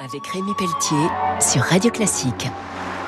avec Rémi Pelletier sur Radio Classique.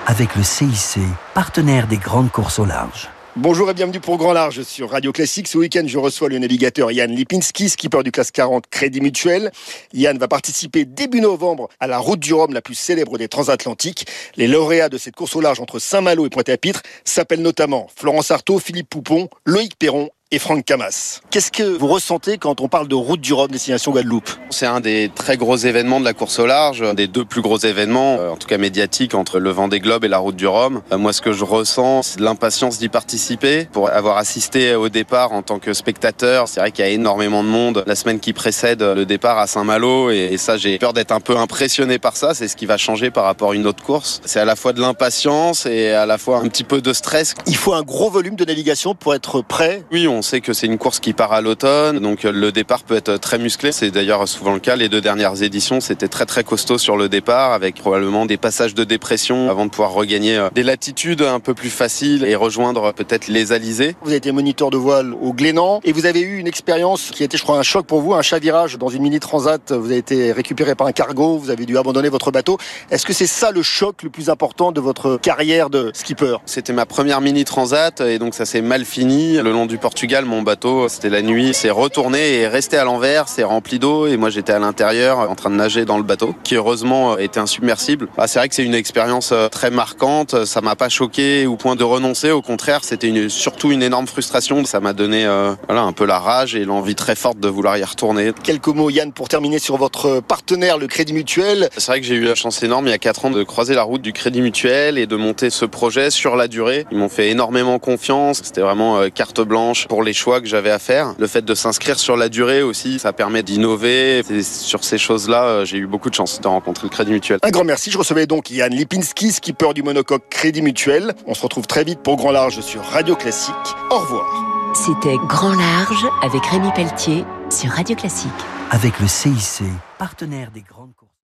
Avec le CIC, partenaire des grandes courses au large. Bonjour et bienvenue pour Grand Large sur Radio Classique. Ce week-end, je reçois le navigateur Yann Lipinski, skipper du classe 40 Crédit Mutuel. Yann va participer début novembre à la Route du Rhum, la plus célèbre des transatlantiques. Les lauréats de cette course au large entre Saint-Malo et Pointe-à-Pitre s'appellent notamment Florence Artaud, Philippe Poupon, Loïc Perron et Franck Camas. Qu'est-ce que vous ressentez quand on parle de route du Rhum destination Guadeloupe? C'est un des très gros événements de la course au large, un des deux plus gros événements, euh, en tout cas médiatiques, entre le Vendée Globe et la route du Rhum. Euh, moi, ce que je ressens, c'est de l'impatience d'y participer. Pour avoir assisté au départ en tant que spectateur, c'est vrai qu'il y a énormément de monde la semaine qui précède le départ à Saint-Malo, et ça, j'ai peur d'être un peu impressionné par ça. C'est ce qui va changer par rapport à une autre course. C'est à la fois de l'impatience et à la fois un petit peu de stress. Il faut un gros volume de navigation pour être prêt? Oui, on sait que c'est une course qui part à l'automne, donc le départ peut être très musclé. C'est d'ailleurs souvent le cas. Les deux dernières éditions, c'était très très costaud sur le départ, avec probablement des passages de dépression avant de pouvoir regagner euh, des latitudes un peu plus faciles et rejoindre peut-être les alizés. Vous avez été moniteur de voile au Glénan et vous avez eu une expérience qui a été, je crois, un choc pour vous, un chavirage dans une mini transat. Vous avez été récupéré par un cargo, vous avez dû abandonner votre bateau. Est-ce que c'est ça le choc le plus important de votre carrière de skipper? C'était ma première mini transat et donc ça s'est mal fini. Le long du Portugal, mon bateau, c'était la nuit, c'est retourné et resté à l'envers, c'est rempli d'eau et moi j'étais à l'intérieur en train de nager dans le bateau qui heureusement était insubmersible. Ah, c'est vrai que c'est une expérience euh, très marquante, ça m'a pas choqué au point de renoncer, au contraire, c'était une, surtout une énorme frustration, ça m'a donné euh, voilà, un peu la rage et l'envie très forte de vouloir y retourner. Quelques mots Yann pour terminer sur votre partenaire le Crédit Mutuel. C'est vrai que j'ai eu la chance énorme il y a 4 ans de croiser la route du Crédit Mutuel et de monter ce projet sur la durée. Ils m'ont fait énormément confiance, c'était vraiment euh, carte blanche pour les choix que j'avais à faire. Le fait de s'inscrire sur la durée aussi, ça permet d'innover. Et sur ces choses-là, euh, j'ai eu beaucoup de chance de rencontrer le Crédit Mutuel. Un grand merci. Je recevais donc Yann Lipinski, skipper du monocoque Crédit Mutuel. On se retrouve très vite pour Grand Large sur Radio Classique. Au revoir. C'était Grand Large avec Rémi Pelletier sur Radio Classique. Avec le CIC, partenaire des grandes.